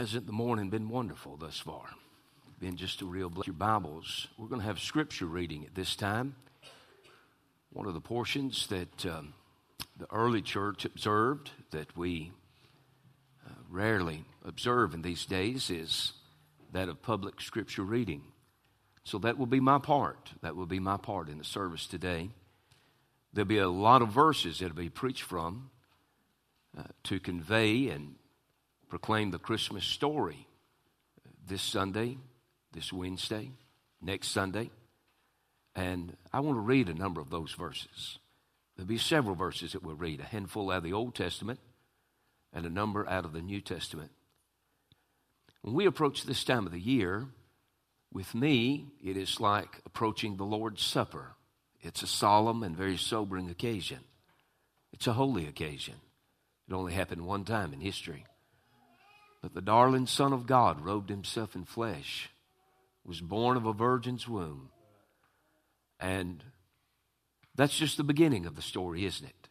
Hasn't the morning been wonderful thus far? Been just a real blessing. Your Bibles. We're going to have scripture reading at this time. One of the portions that um, the early church observed that we uh, rarely observe in these days is that of public scripture reading. So that will be my part. That will be my part in the service today. There'll be a lot of verses that'll be preached from uh, to convey and proclaim the Christmas story this Sunday, this Wednesday, next Sunday. And I want to read a number of those verses. There'll be several verses that we'll read a handful out of the Old Testament and a number out of the New Testament. When we approach this time of the year, with me, it is like approaching the Lord's Supper. It's a solemn and very sobering occasion. It's a holy occasion. It only happened one time in history. But the darling Son of God robed himself in flesh, was born of a virgin's womb. And that's just the beginning of the story, isn't it?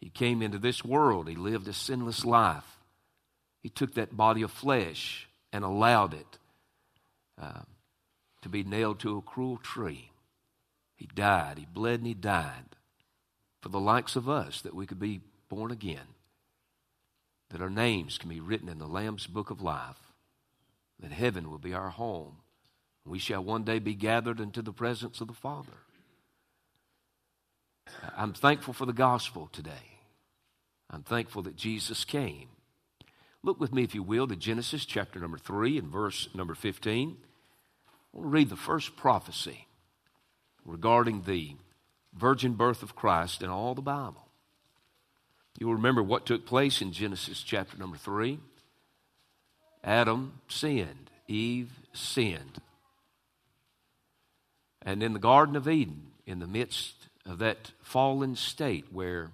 He came into this world, he lived a sinless life. He took that body of flesh and allowed it uh, to be nailed to a cruel tree. He died, he bled, and he died for the likes of us that we could be born again that our names can be written in the Lamb's book of life, that heaven will be our home. We shall one day be gathered into the presence of the Father. I'm thankful for the gospel today. I'm thankful that Jesus came. Look with me, if you will, to Genesis chapter number 3 and verse number 15. I want to read the first prophecy regarding the virgin birth of Christ in all the Bible. You'll remember what took place in Genesis chapter number 3. Adam sinned, Eve sinned. And in the Garden of Eden, in the midst of that fallen state where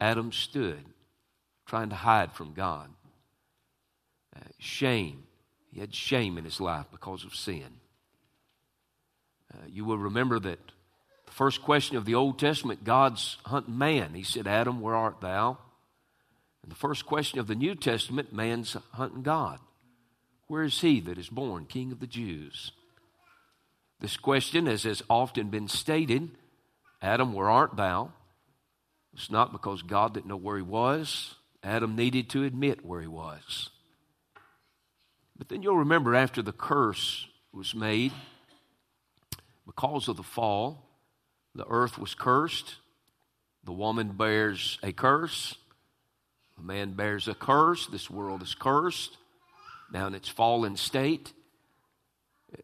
Adam stood, trying to hide from God, uh, shame, he had shame in his life because of sin. Uh, you will remember that the first question of the Old Testament, God's hunting man. He said, Adam, where art thou? And the first question of the New Testament, man's hunting God. Where is he that is born King of the Jews? This question, as has often been stated, Adam, where art thou? It's not because God didn't know where he was. Adam needed to admit where he was. But then you'll remember after the curse was made, because of the fall, the earth was cursed. The woman bears a curse. The man bears a curse. This world is cursed. Now in its fallen state,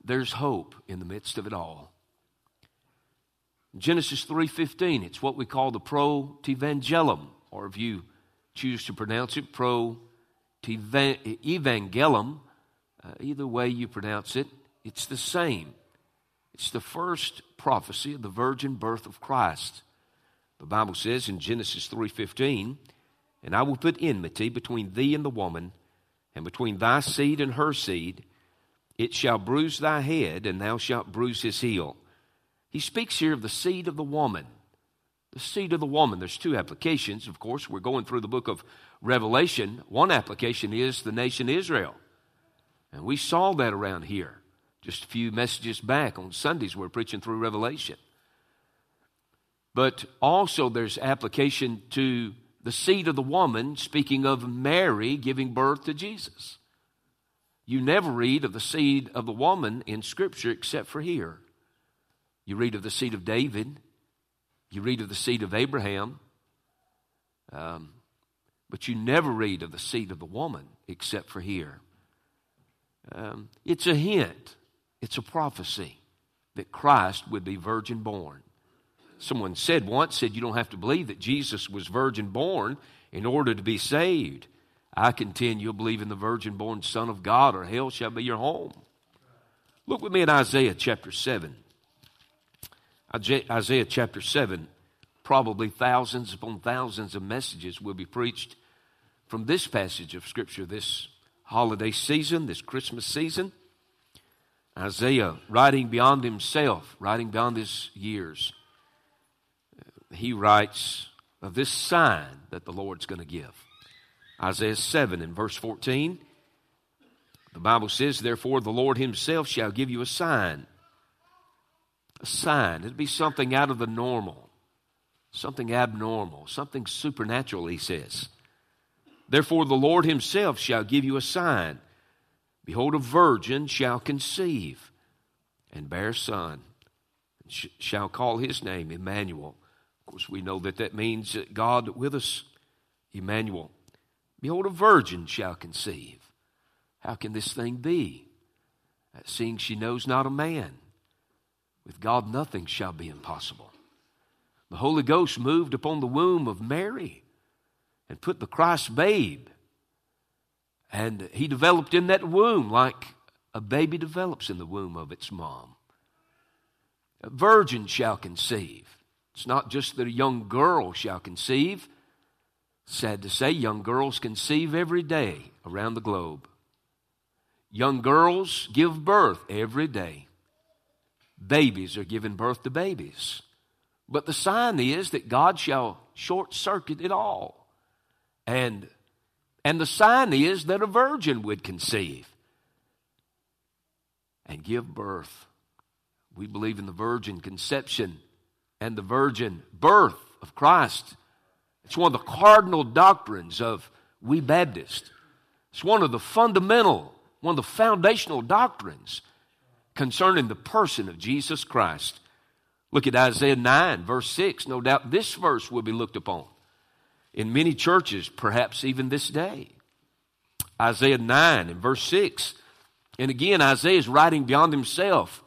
there's hope in the midst of it all. Genesis 3:15, it's what we call the protoevangelium, or if you choose to pronounce it, pro-evangelium, uh, either way you pronounce it, it's the same. It's the first prophecy of the virgin birth of Christ. The Bible says in Genesis 3:15, "And I will put enmity between thee and the woman, and between thy seed and her seed. It shall bruise thy head, and thou shalt bruise his heel." He speaks here of the seed of the woman. The seed of the woman. There's two applications. Of course, we're going through the book of Revelation. One application is the nation Israel. And we saw that around here. Just a few messages back on Sundays, we're preaching through Revelation. But also, there's application to the seed of the woman, speaking of Mary giving birth to Jesus. You never read of the seed of the woman in Scripture except for here. You read of the seed of David, you read of the seed of Abraham, um, but you never read of the seed of the woman except for here. Um, it's a hint it's a prophecy that Christ would be virgin born. Someone said once, said, You don't have to believe that Jesus was virgin born in order to be saved. I contend you'll believe in the virgin born Son of God, or hell shall be your home. Look with me at Isaiah chapter 7. Isaiah chapter 7, probably thousands upon thousands of messages will be preached from this passage of Scripture this holiday season, this Christmas season. Isaiah, writing beyond himself, writing beyond his years, he writes of this sign that the Lord's going to give. Isaiah 7 in verse 14 The Bible says, Therefore, the Lord Himself shall give you a sign. A sign. It'd be something out of the normal, something abnormal, something supernatural, He says. Therefore, the Lord Himself shall give you a sign. Behold, a virgin shall conceive and bear a son, and sh- shall call his name Emmanuel. Of course, we know that that means God with us, Emmanuel. Behold, a virgin shall conceive. How can this thing be? Uh, seeing she knows not a man. With God, nothing shall be impossible. The Holy Ghost moved upon the womb of Mary and put the Christ babe. And he developed in that womb like a baby develops in the womb of its mom. A virgin shall conceive. It's not just that a young girl shall conceive. Sad to say, young girls conceive every day around the globe. Young girls give birth every day. Babies are giving birth to babies. But the sign is that God shall short circuit it all. And, and the sign is that a virgin would conceive and give birth. We believe in the virgin conception and the virgin birth of Christ. It's one of the cardinal doctrines of we Baptists. It's one of the fundamental, one of the foundational doctrines concerning the person of Jesus Christ. Look at Isaiah 9, verse 6. No doubt this verse will be looked upon in many churches, perhaps even this day. Isaiah 9 and verse 6. And again, Isaiah is writing beyond himself.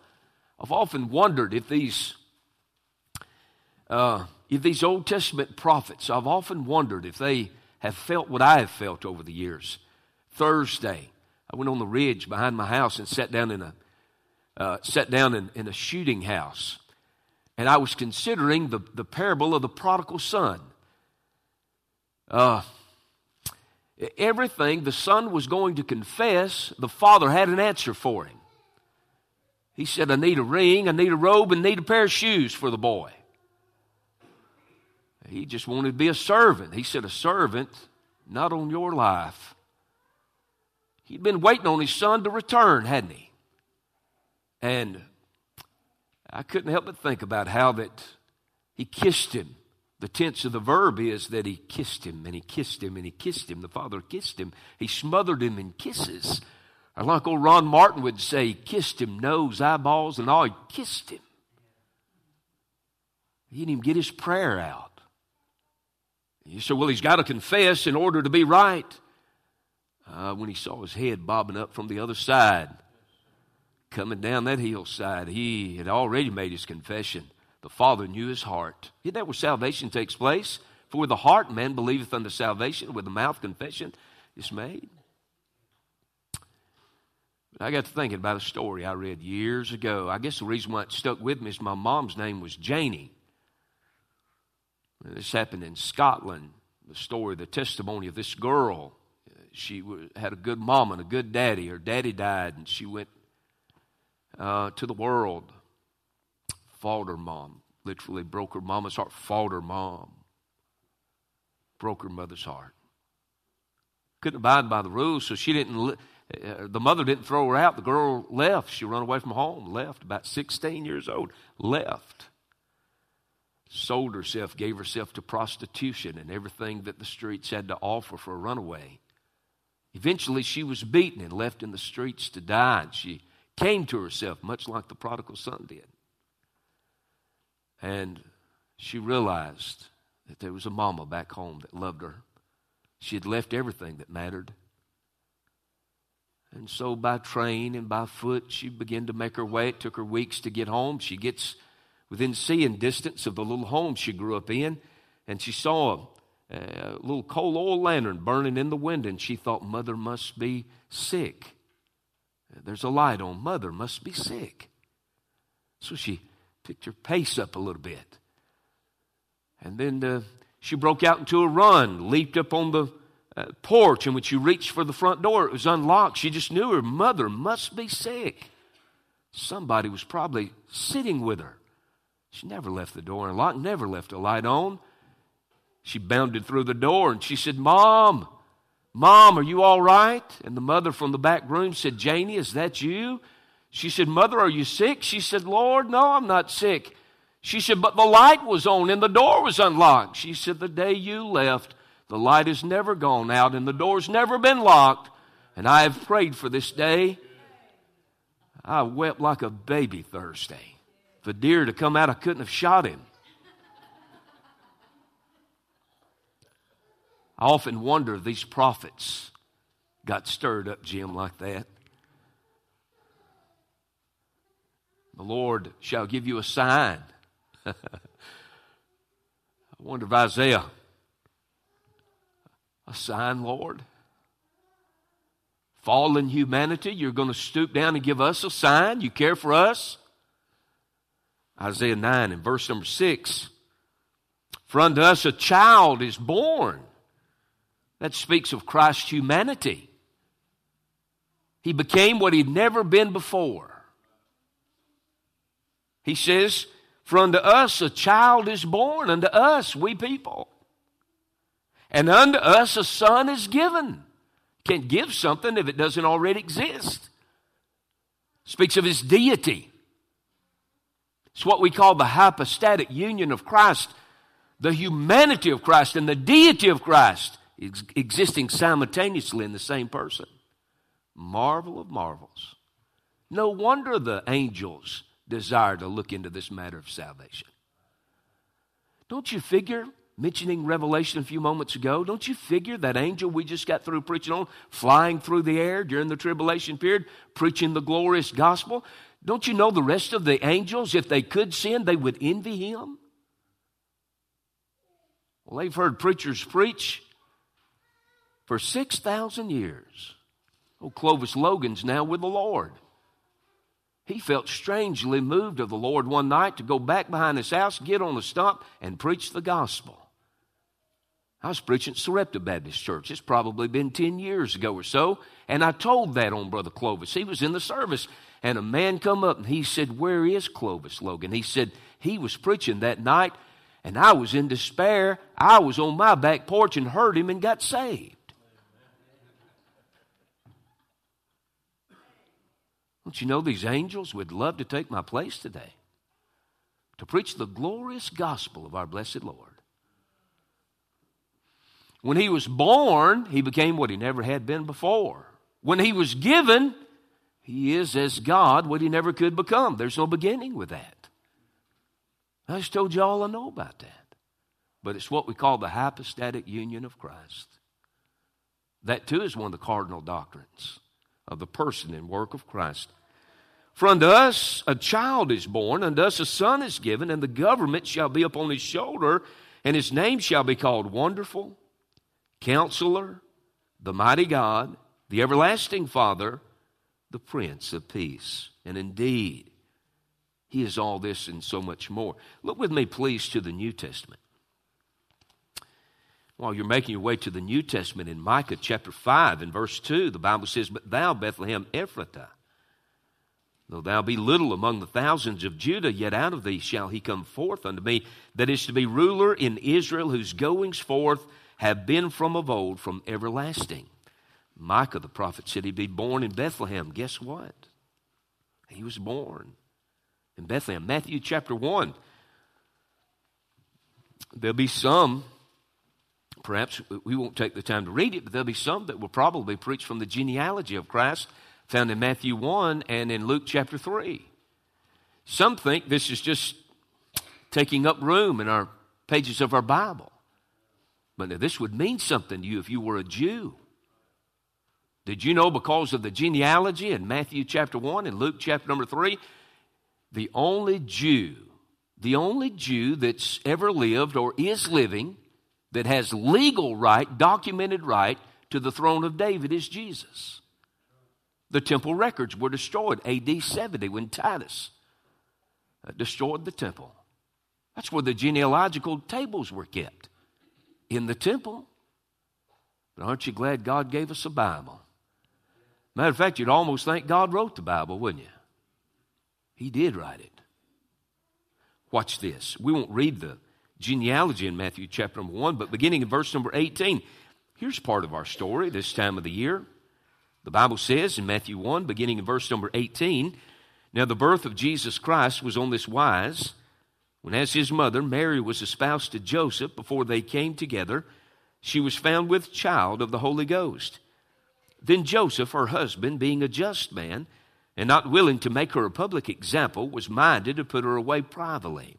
I've often wondered if these, uh, if these Old Testament prophets, I've often wondered if they have felt what I have felt over the years. Thursday, I went on the ridge behind my house and sat down in a, uh, sat down in, in a shooting house. And I was considering the, the parable of the prodigal son. Uh, everything the son was going to confess, the father had an answer for him. He said, I need a ring, I need a robe, and need a pair of shoes for the boy. He just wanted to be a servant. He said, A servant, not on your life. He'd been waiting on his son to return, hadn't he? And I couldn't help but think about how that he kissed him the tense of the verb is that he kissed him and he kissed him and he kissed him. The father kissed him. He smothered him in kisses. Or like old Ron Martin would say, he kissed him, nose, eyeballs, and all. He kissed him. He didn't even get his prayer out. You say, well, he's got to confess in order to be right. Uh, when he saw his head bobbing up from the other side, coming down that hillside, he had already made his confession. The Father knew his heart. Isn't that where salvation takes place? For with the heart man believeth unto salvation, with the mouth confession is made. But I got to thinking about a story I read years ago. I guess the reason why it stuck with me is my mom's name was Janie. This happened in Scotland. The story, the testimony of this girl. She had a good mom and a good daddy. Her daddy died, and she went uh, to the world fought her mom. Literally broke her mama's heart, fought her mom. Broke her mother's heart. Couldn't abide by the rules, so she didn't. Uh, the mother didn't throw her out. The girl left. She ran away from home, left, about 16 years old, left. Sold herself, gave herself to prostitution and everything that the streets had to offer for a runaway. Eventually, she was beaten and left in the streets to die. And she came to herself, much like the prodigal son did. And she realized that there was a mama back home that loved her. She had left everything that mattered. And so, by train and by foot, she began to make her way. It took her weeks to get home. She gets within seeing distance of the little home she grew up in, and she saw a, a little coal oil lantern burning in the window, and she thought, Mother must be sick. There's a light on. Mother must be sick. So she picked her pace up a little bit. And then uh, she broke out into a run, leaped up on the uh, porch, and when she reached for the front door, it was unlocked. She just knew her mother must be sick. Somebody was probably sitting with her. She never left the door unlocked, never left a light on. She bounded through the door and she said, Mom, Mom, are you all right? And the mother from the back room said, Janie, is that you? She said, Mother, are you sick? She said, Lord, no, I'm not sick. She said, But the light was on and the door was unlocked. She said, The day you left, the light has never gone out and the door's never been locked. And I have prayed for this day. I wept like a baby Thursday. For deer to come out, I couldn't have shot him. I often wonder if these prophets got stirred up, Jim, like that. The Lord shall give you a sign. I wonder if Isaiah, a sign, Lord. Fallen humanity, you're going to stoop down and give us a sign. You care for us? Isaiah 9 and verse number 6. For unto us a child is born. That speaks of Christ's humanity. He became what he'd never been before. He says, For unto us a child is born, unto us, we people. And unto us a son is given. Can't give something if it doesn't already exist. Speaks of his deity. It's what we call the hypostatic union of Christ, the humanity of Christ and the deity of Christ ex- existing simultaneously in the same person. Marvel of marvels. No wonder the angels desire to look into this matter of salvation. Don't you figure, mentioning Revelation a few moments ago, don't you figure that angel we just got through preaching on, flying through the air during the tribulation period, preaching the glorious gospel? Don't you know the rest of the angels, if they could sin, they would envy him? Well, they've heard preachers preach for 6,000 years. Oh, Clovis Logan's now with the Lord. He felt strangely moved of the Lord one night to go back behind his house, get on a stump, and preach the gospel. I was preaching at Sarepta Baptist Church. It's probably been 10 years ago or so. And I told that on Brother Clovis. He was in the service. And a man come up and he said, Where is Clovis Logan? He said, He was preaching that night and I was in despair. I was on my back porch and heard him and got saved. Don't you know these angels would love to take my place today? To preach the glorious gospel of our blessed Lord. When he was born, he became what he never had been before. When he was given, he is as God what he never could become. There's no beginning with that. I just told you all I know about that. But it's what we call the hypostatic union of Christ. That too is one of the cardinal doctrines of the person and work of Christ. For unto us a child is born, unto us a son is given, and the government shall be upon his shoulder, and his name shall be called Wonderful, Counselor, the Mighty God, the Everlasting Father, the Prince of Peace. And indeed, he is all this and so much more. Look with me, please, to the New Testament. While you're making your way to the New Testament in Micah chapter 5 and verse 2, the Bible says, But thou, Bethlehem Ephratah, Though thou be little among the thousands of Judah, yet out of thee shall he come forth unto me, that is to be ruler in Israel, whose goings forth have been from of old, from everlasting. Micah the prophet said he'd be born in Bethlehem. Guess what? He was born in Bethlehem. Matthew chapter 1. There'll be some, perhaps we won't take the time to read it, but there'll be some that will probably preach from the genealogy of Christ found in Matthew 1 and in Luke chapter 3. Some think this is just taking up room in our pages of our Bible. But this would mean something to you if you were a Jew. Did you know because of the genealogy in Matthew chapter 1 and Luke chapter number 3, the only Jew, the only Jew that's ever lived or is living that has legal right, documented right to the throne of David is Jesus. The temple records were destroyed AD 70 when Titus uh, destroyed the temple. That's where the genealogical tables were kept in the temple. But aren't you glad God gave us a Bible? Matter of fact, you'd almost think God wrote the Bible, wouldn't you? He did write it. Watch this. We won't read the genealogy in Matthew chapter number 1, but beginning in verse number 18, Here's part of our story this time of the year. The Bible says in Matthew 1, beginning in verse number 18, Now the birth of Jesus Christ was on this wise, when as his mother, Mary, was espoused to Joseph before they came together, she was found with child of the Holy Ghost. Then Joseph, her husband, being a just man, and not willing to make her a public example, was minded to put her away privately.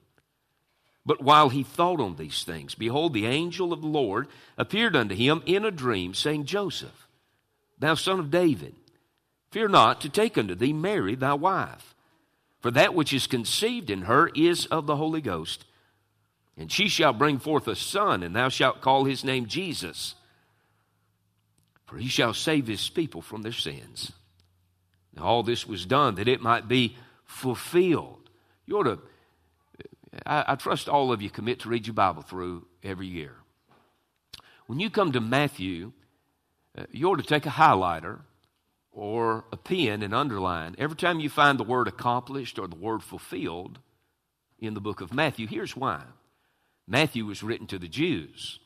But while he thought on these things, behold, the angel of the Lord appeared unto him in a dream, saying, Joseph, thou son of David, fear not to take unto thee Mary thy wife, for that which is conceived in her is of the Holy Ghost. And she shall bring forth a son, and thou shalt call his name Jesus for he shall save his people from their sins. Now, all this was done that it might be fulfilled. You ought to, I, I trust all of you commit to read your Bible through every year. When you come to Matthew, you ought to take a highlighter or a pen and underline every time you find the word accomplished or the word fulfilled in the book of Matthew. Here's why Matthew was written to the Jews,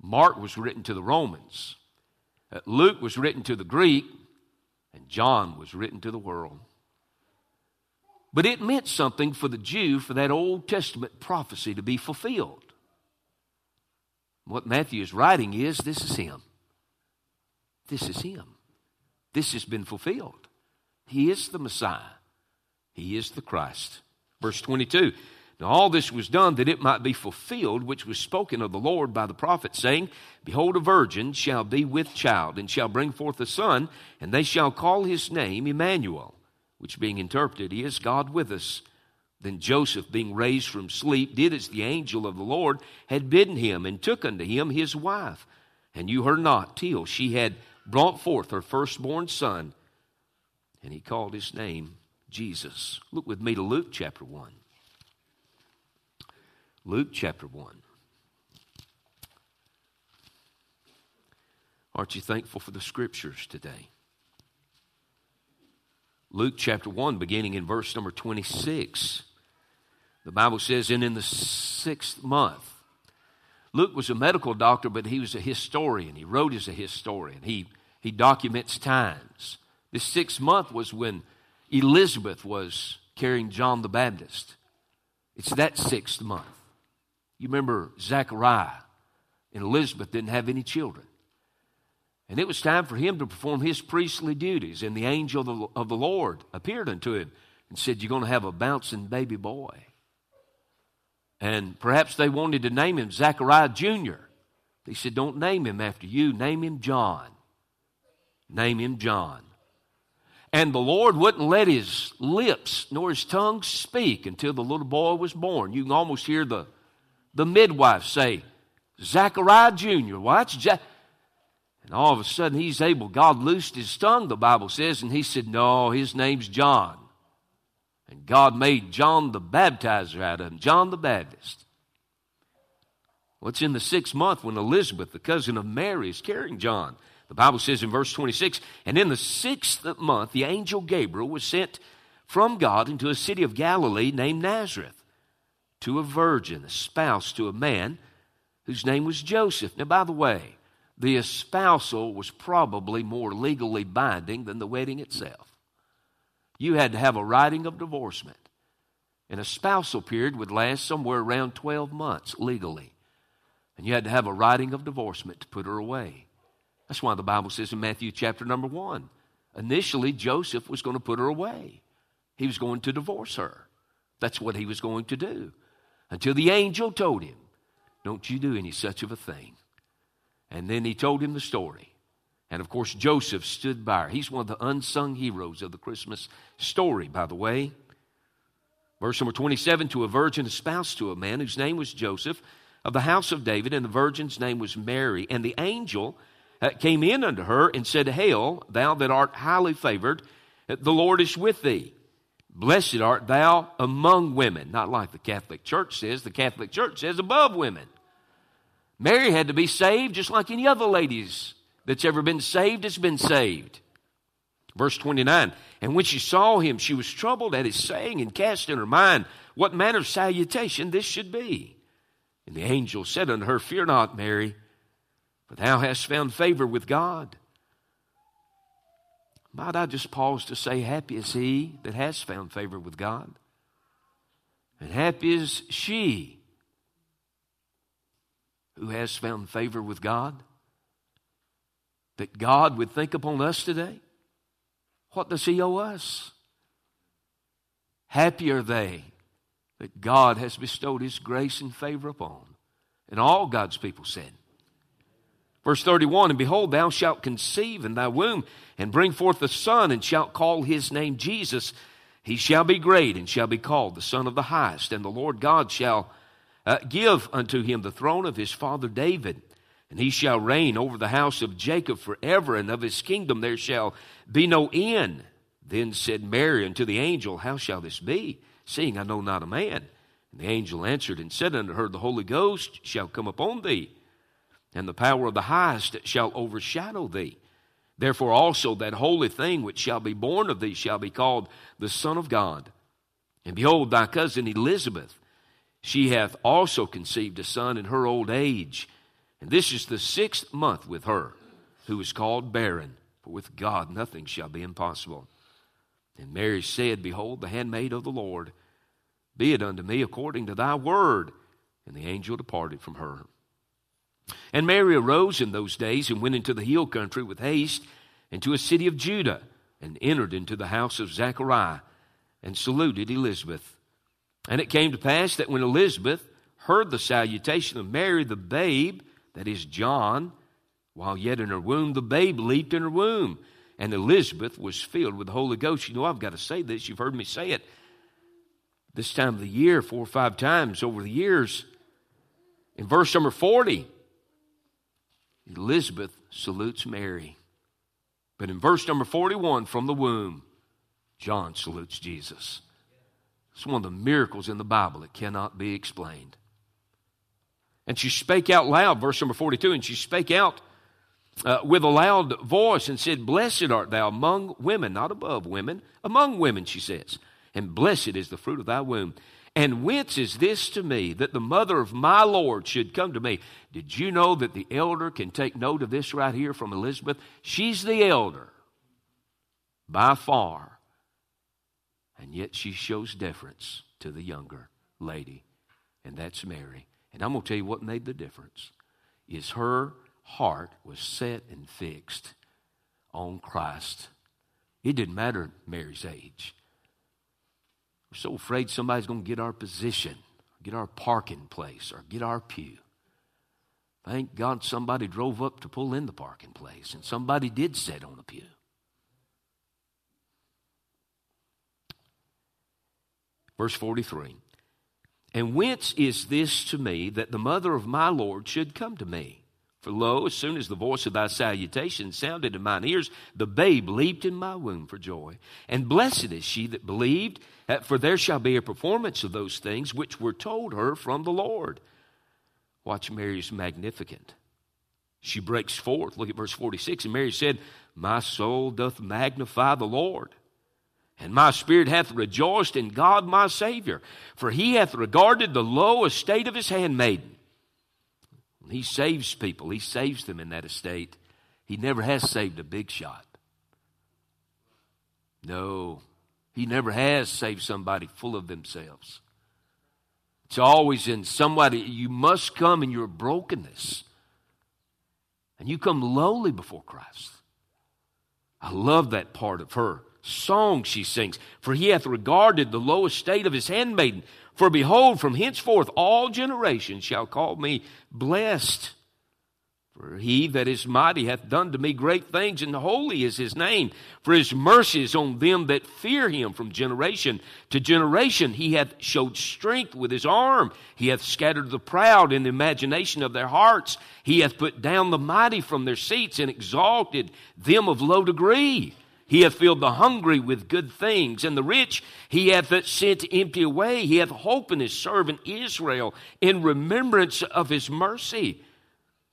Mark was written to the Romans. Uh, Luke was written to the Greek, and John was written to the world. But it meant something for the Jew for that Old Testament prophecy to be fulfilled. What Matthew is writing is this is him. This is him. This has been fulfilled. He is the Messiah. He is the Christ. Verse 22 now all this was done that it might be fulfilled, which was spoken of the Lord by the prophet, saying, Behold, a virgin shall be with child, and shall bring forth a son, and they shall call his name Emmanuel, which being interpreted he is God with us. Then Joseph, being raised from sleep, did as the angel of the Lord had bidden him, and took unto him his wife, and knew her not till she had brought forth her firstborn son, and he called his name Jesus. Look with me to Luke chapter 1. Luke chapter 1. Aren't you thankful for the scriptures today? Luke chapter 1, beginning in verse number 26. The Bible says, And in the sixth month, Luke was a medical doctor, but he was a historian. He wrote as a historian. He, he documents times. This sixth month was when Elizabeth was carrying John the Baptist. It's that sixth month. You remember Zechariah and Elizabeth didn't have any children. And it was time for him to perform his priestly duties. And the angel of the, of the Lord appeared unto him and said, You're going to have a bouncing baby boy. And perhaps they wanted to name him Zachariah Jr. They said, Don't name him after you, name him John. Name him John. And the Lord wouldn't let his lips nor his tongue speak until the little boy was born. You can almost hear the the midwife say, Zachariah Jr. Watch. ja-. And all of a sudden he's able, God loosed his tongue, the Bible says, and he said, No, his name's John. And God made John the baptizer out of him, John the Baptist. What's in the sixth month when Elizabeth, the cousin of Mary, is carrying John? The Bible says in verse 26, and in the sixth month, the angel Gabriel was sent from God into a city of Galilee named Nazareth to a virgin, a spouse to a man whose name was Joseph. Now, by the way, the espousal was probably more legally binding than the wedding itself. You had to have a writing of divorcement. And a spousal period would last somewhere around 12 months legally. And you had to have a writing of divorcement to put her away. That's why the Bible says in Matthew chapter number 1 initially Joseph was going to put her away, he was going to divorce her. That's what he was going to do until the angel told him, Don't you do any such of a thing. And then he told him the story. And of course, Joseph stood by her. He's one of the unsung heroes of the Christmas story, by the way. Verse number 27 To a virgin espoused to a man whose name was Joseph of the house of David, and the virgin's name was Mary. And the angel uh, came in unto her and said, Hail, thou that art highly favored, the Lord is with thee. Blessed art thou among women. Not like the Catholic Church says. The Catholic Church says above women. Mary had to be saved just like any other ladies that's ever been saved has been saved. Verse 29 And when she saw him, she was troubled at his saying and cast in her mind what manner of salutation this should be. And the angel said unto her, Fear not, Mary, for thou hast found favor with God. Might I just pause to say, Happy is he that has found favor with God, and happy is she who has found favor with God? That God would think upon us today? What does He owe us? Happy are they that God has bestowed His grace and favor upon. And all God's people said. Verse 31 And behold, thou shalt conceive in thy womb and bring forth a son, and shalt call his name Jesus. He shall be great and shall be called the Son of the Highest, and the Lord God shall uh, give unto him the throne of his father David. And he shall reign over the house of Jacob forever, and of his kingdom there shall be no end. Then said Mary unto the angel, How shall this be, seeing I know not a man? And the angel answered and said unto her, The Holy Ghost shall come upon thee, and the power of the highest shall overshadow thee. Therefore also that holy thing which shall be born of thee shall be called the Son of God. And behold, thy cousin Elizabeth, she hath also conceived a son in her old age. And this is the sixth month with her, who is called barren. For with God nothing shall be impossible. And Mary said, Behold, the handmaid of the Lord, be it unto me according to thy word. And the angel departed from her. And Mary arose in those days and went into the hill country with haste into a city of Judah, and entered into the house of Zechariah, and saluted Elizabeth. And it came to pass that when Elizabeth heard the salutation of Mary, the babe, that is John, while yet in her womb, the babe leaped in her womb. And Elizabeth was filled with the Holy Ghost. You know, I've got to say this. You've heard me say it this time of the year, four or five times over the years. In verse number 40, Elizabeth salutes Mary. But in verse number 41, from the womb, John salutes Jesus. It's one of the miracles in the Bible that cannot be explained. And she spake out loud, verse number 42, and she spake out uh, with a loud voice and said, Blessed art thou among women, not above women, among women, she says, and blessed is the fruit of thy womb. And whence is this to me that the mother of my Lord should come to me? Did you know that the elder can take note of this right here from Elizabeth? She's the elder by far. And yet she shows deference to the younger lady, and that's Mary. And I'm going to tell you what made the difference is her heart was set and fixed on Christ. It didn't matter Mary's age. We're so afraid somebody's going to get our position, get our parking place, or get our pew. Thank God somebody drove up to pull in the parking place, and somebody did sit on the pew. Verse 43 And whence is this to me that the mother of my Lord should come to me? For lo, as soon as the voice of thy salutation sounded in mine ears, the babe leaped in my womb for joy. And blessed is she that believed, for there shall be a performance of those things which were told her from the Lord. Watch Mary's Magnificat. She breaks forth. Look at verse 46. And Mary said, My soul doth magnify the Lord and my spirit hath rejoiced in God my Savior, for he hath regarded the low estate of his handmaiden. He saves people, he saves them in that estate. He never has saved a big shot. No, he never has saved somebody full of themselves. It's always in somebody, you must come in your brokenness. And you come lowly before Christ. I love that part of her song she sings. For he hath regarded the low estate of his handmaiden. For behold, from henceforth all generations shall call me blessed. For he that is mighty hath done to me great things, and holy is his name. For his mercy is on them that fear him from generation to generation. He hath showed strength with his arm. He hath scattered the proud in the imagination of their hearts. He hath put down the mighty from their seats and exalted them of low degree. He hath filled the hungry with good things, and the rich he hath sent empty away. He hath hope in his servant Israel in remembrance of his mercy,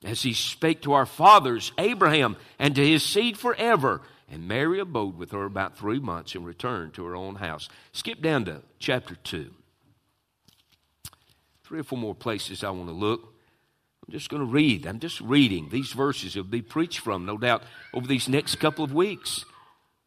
as he spake to our fathers, Abraham, and to his seed forever. And Mary abode with her about three months and returned to her own house. Skip down to chapter 2. Three or four more places I want to look. I'm just going to read. I'm just reading these verses. It'll be preached from, no doubt, over these next couple of weeks.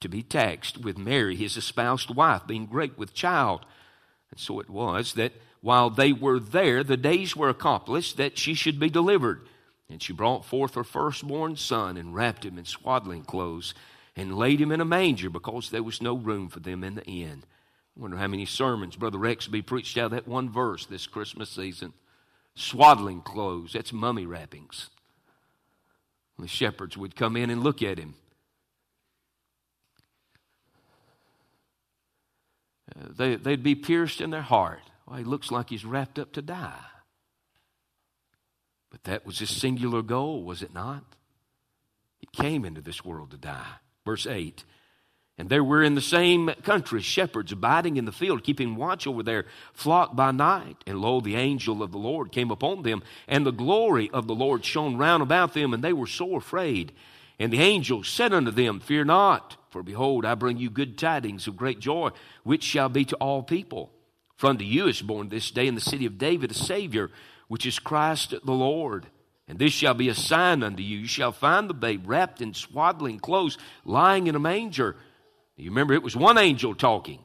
to be taxed with Mary, his espoused wife, being great with child. And so it was that while they were there, the days were accomplished that she should be delivered. And she brought forth her firstborn son and wrapped him in swaddling clothes and laid him in a manger because there was no room for them in the inn. I wonder how many sermons Brother Rex be preached out of that one verse this Christmas season swaddling clothes. That's mummy wrappings. The shepherds would come in and look at him. They, they'd be pierced in their heart. Well, he looks like he's wrapped up to die. But that was his singular goal, was it not? He came into this world to die. Verse 8 and there were in the same country shepherds abiding in the field, keeping watch over their flock by night. And lo, the angel of the Lord came upon them, and the glory of the Lord shone round about them, and they were sore afraid. And the angel said unto them, Fear not, for behold, I bring you good tidings of great joy, which shall be to all people. For unto you is born this day in the city of David a Savior, which is Christ the Lord. And this shall be a sign unto you. You shall find the babe wrapped in swaddling clothes, lying in a manger. You remember, it was one angel talking.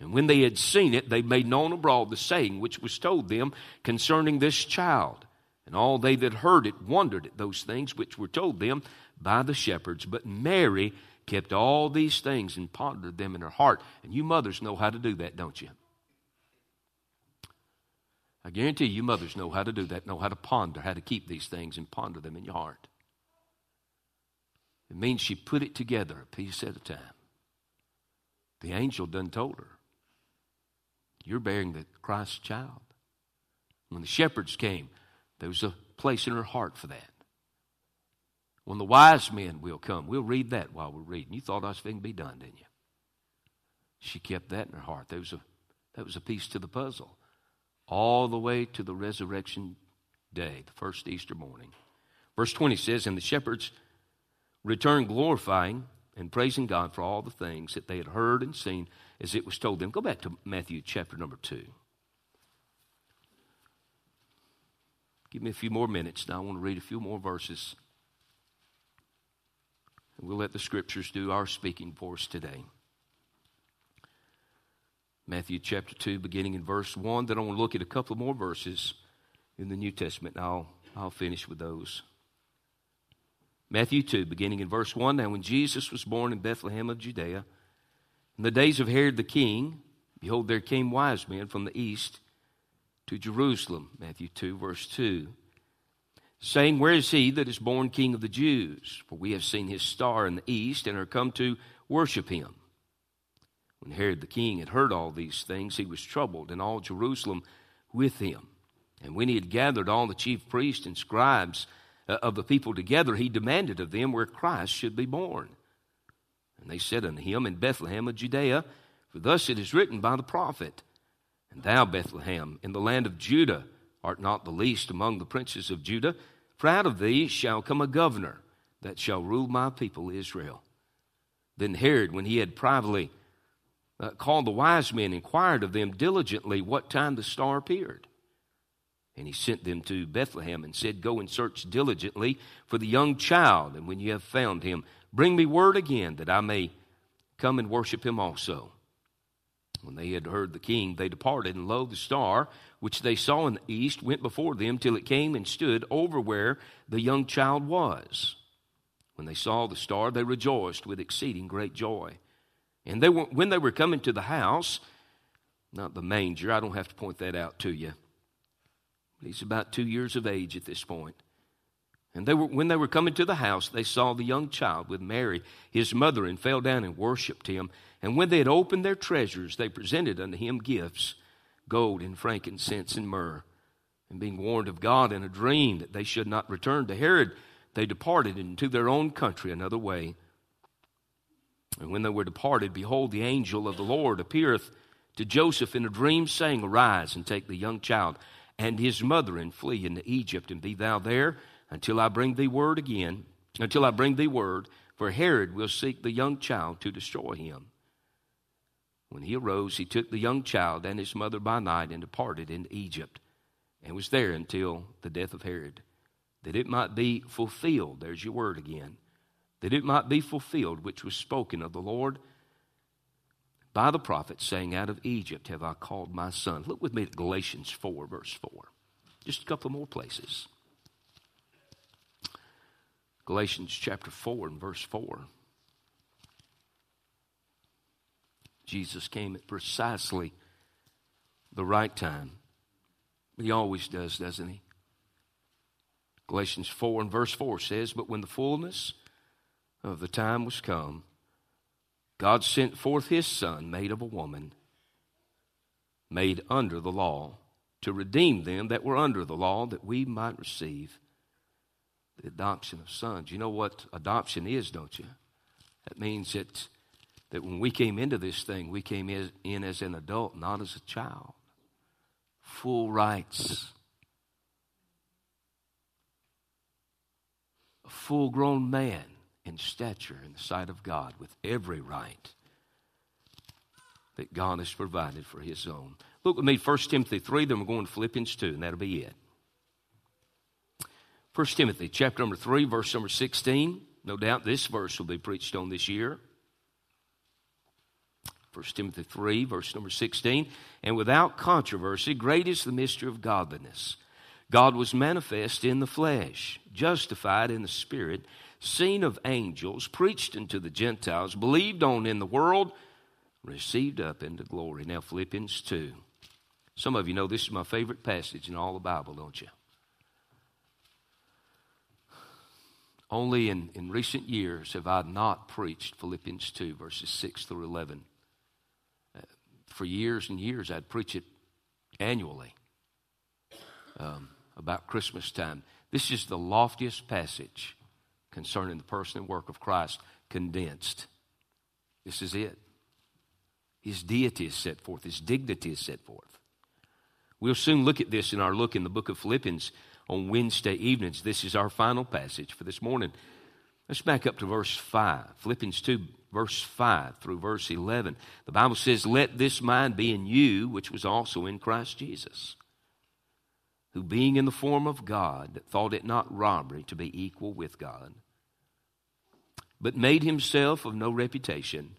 And when they had seen it, they made known abroad the saying which was told them concerning this child. And all they that heard it wondered at those things which were told them by the shepherds. But Mary kept all these things and pondered them in her heart. And you mothers know how to do that, don't you? I guarantee you, mothers know how to do that, know how to ponder, how to keep these things and ponder them in your heart. It means she put it together a piece at a time. The angel done told her, You're bearing the Christ child. When the shepherds came, there was a place in her heart for that. When the wise men will come, we'll read that while we're reading. You thought I was going to be done, didn't you? She kept that in her heart. There was a, that was a piece to the puzzle. All the way to the resurrection day, the first Easter morning. Verse 20 says, And the shepherds returned glorifying and praising God for all the things that they had heard and seen as it was told them. Go back to Matthew chapter number 2. Give me a few more minutes. Now I want to read a few more verses. And we'll let the scriptures do our speaking for us today. Matthew chapter 2, beginning in verse 1. Then I want to look at a couple more verses in the New Testament, and I'll, I'll finish with those. Matthew 2, beginning in verse 1. Now, when Jesus was born in Bethlehem of Judea, in the days of Herod the king, behold, there came wise men from the east to Jerusalem. Matthew 2, verse 2. Saying, Where is he that is born king of the Jews? For we have seen his star in the east and are come to worship him. When Herod the king had heard all these things, he was troubled, and all Jerusalem with him. And when he had gathered all the chief priests and scribes, of the people together, he demanded of them where Christ should be born. And they said unto him, In Bethlehem of Judea, for thus it is written by the prophet, And thou, Bethlehem, in the land of Judah, art not the least among the princes of Judah, for out of thee shall come a governor that shall rule my people Israel. Then Herod, when he had privately uh, called the wise men, inquired of them diligently what time the star appeared. And he sent them to Bethlehem and said, Go and search diligently for the young child, and when you have found him, bring me word again that I may come and worship him also. When they had heard the king, they departed, and lo, the star which they saw in the east went before them till it came and stood over where the young child was. When they saw the star, they rejoiced with exceeding great joy. And they were, when they were coming to the house, not the manger, I don't have to point that out to you. He's about two years of age at this point. And they were, when they were coming to the house, they saw the young child with Mary, his mother, and fell down and worshipped him. And when they had opened their treasures, they presented unto him gifts gold and frankincense and myrrh. And being warned of God in a dream that they should not return to Herod, they departed into their own country another way. And when they were departed, behold, the angel of the Lord appeareth to Joseph in a dream, saying, Arise and take the young child and his mother and flee into Egypt, and be thou there until I bring thee word again, until I bring thee word, for Herod will seek the young child to destroy him. When he arose, he took the young child and his mother by night and departed into Egypt, and was there until the death of Herod, that it might be fulfilled. There's your word again. That it might be fulfilled, which was spoken of the Lord by the prophet, saying, Out of Egypt have I called my son. Look with me at Galatians 4, verse 4. Just a couple more places. Galatians chapter 4 and verse 4. Jesus came at precisely the right time. He always does, doesn't he? Galatians 4 and verse 4 says, But when the fullness of the time was come, God sent forth his Son, made of a woman, made under the law, to redeem them that were under the law, that we might receive the adoption of sons. You know what adoption is, don't you? That means that, that when we came into this thing, we came in as an adult, not as a child. Full rights. A full grown man in stature in the sight of God with every right that God has provided for his own. Look with me, 1 Timothy 3, then we're going to Philippians 2, and that'll be it. 1 Timothy chapter number 3, verse number 16. No doubt this verse will be preached on this year. 1 Timothy 3, verse number 16. And without controversy, great is the mystery of godliness. God was manifest in the flesh, justified in the spirit, seen of angels, preached unto the Gentiles, believed on in the world, received up into glory. Now, Philippians 2. Some of you know this is my favorite passage in all the Bible, don't you? Only in, in recent years have I not preached Philippians 2, verses 6 through 11. Uh, for years and years, I'd preach it annually um, about Christmas time. This is the loftiest passage concerning the person and work of Christ condensed. This is it. His deity is set forth, his dignity is set forth. We'll soon look at this in our look in the book of Philippians on Wednesday evenings. This is our final passage for this morning. Let's back up to verse 5. Philippians 2, verse 5 through verse 11. The Bible says, Let this mind be in you, which was also in Christ Jesus, who being in the form of God, thought it not robbery to be equal with God, but made himself of no reputation,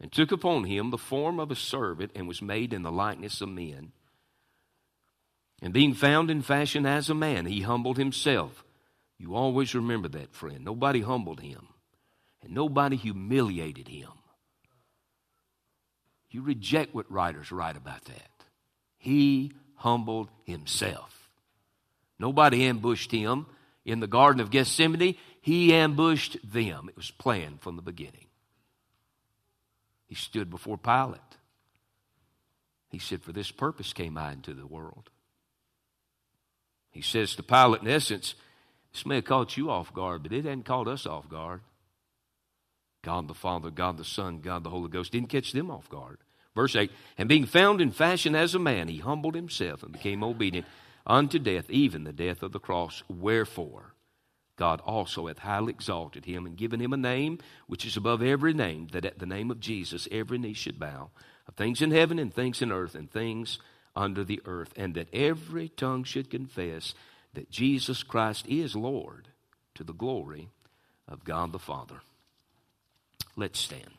and took upon him the form of a servant, and was made in the likeness of men. And being found in fashion as a man, he humbled himself. You always remember that, friend. Nobody humbled him, and nobody humiliated him. You reject what writers write about that. He humbled himself. Nobody ambushed him in the Garden of Gethsemane. He ambushed them. It was planned from the beginning. He stood before Pilate. He said, For this purpose came I into the world he says to Pilate, in essence, this may have caught you off guard, but it hadn't caught us off guard. God the Father, God the Son, God the Holy Ghost didn't catch them off guard. Verse 8 And being found in fashion as a man, he humbled himself and became obedient unto death, even the death of the cross. Wherefore, God also hath highly exalted him and given him a name which is above every name, that at the name of Jesus every knee should bow, of things in heaven and things in earth and things under the earth, and that every tongue should confess that Jesus Christ is Lord to the glory of God the Father. Let's stand.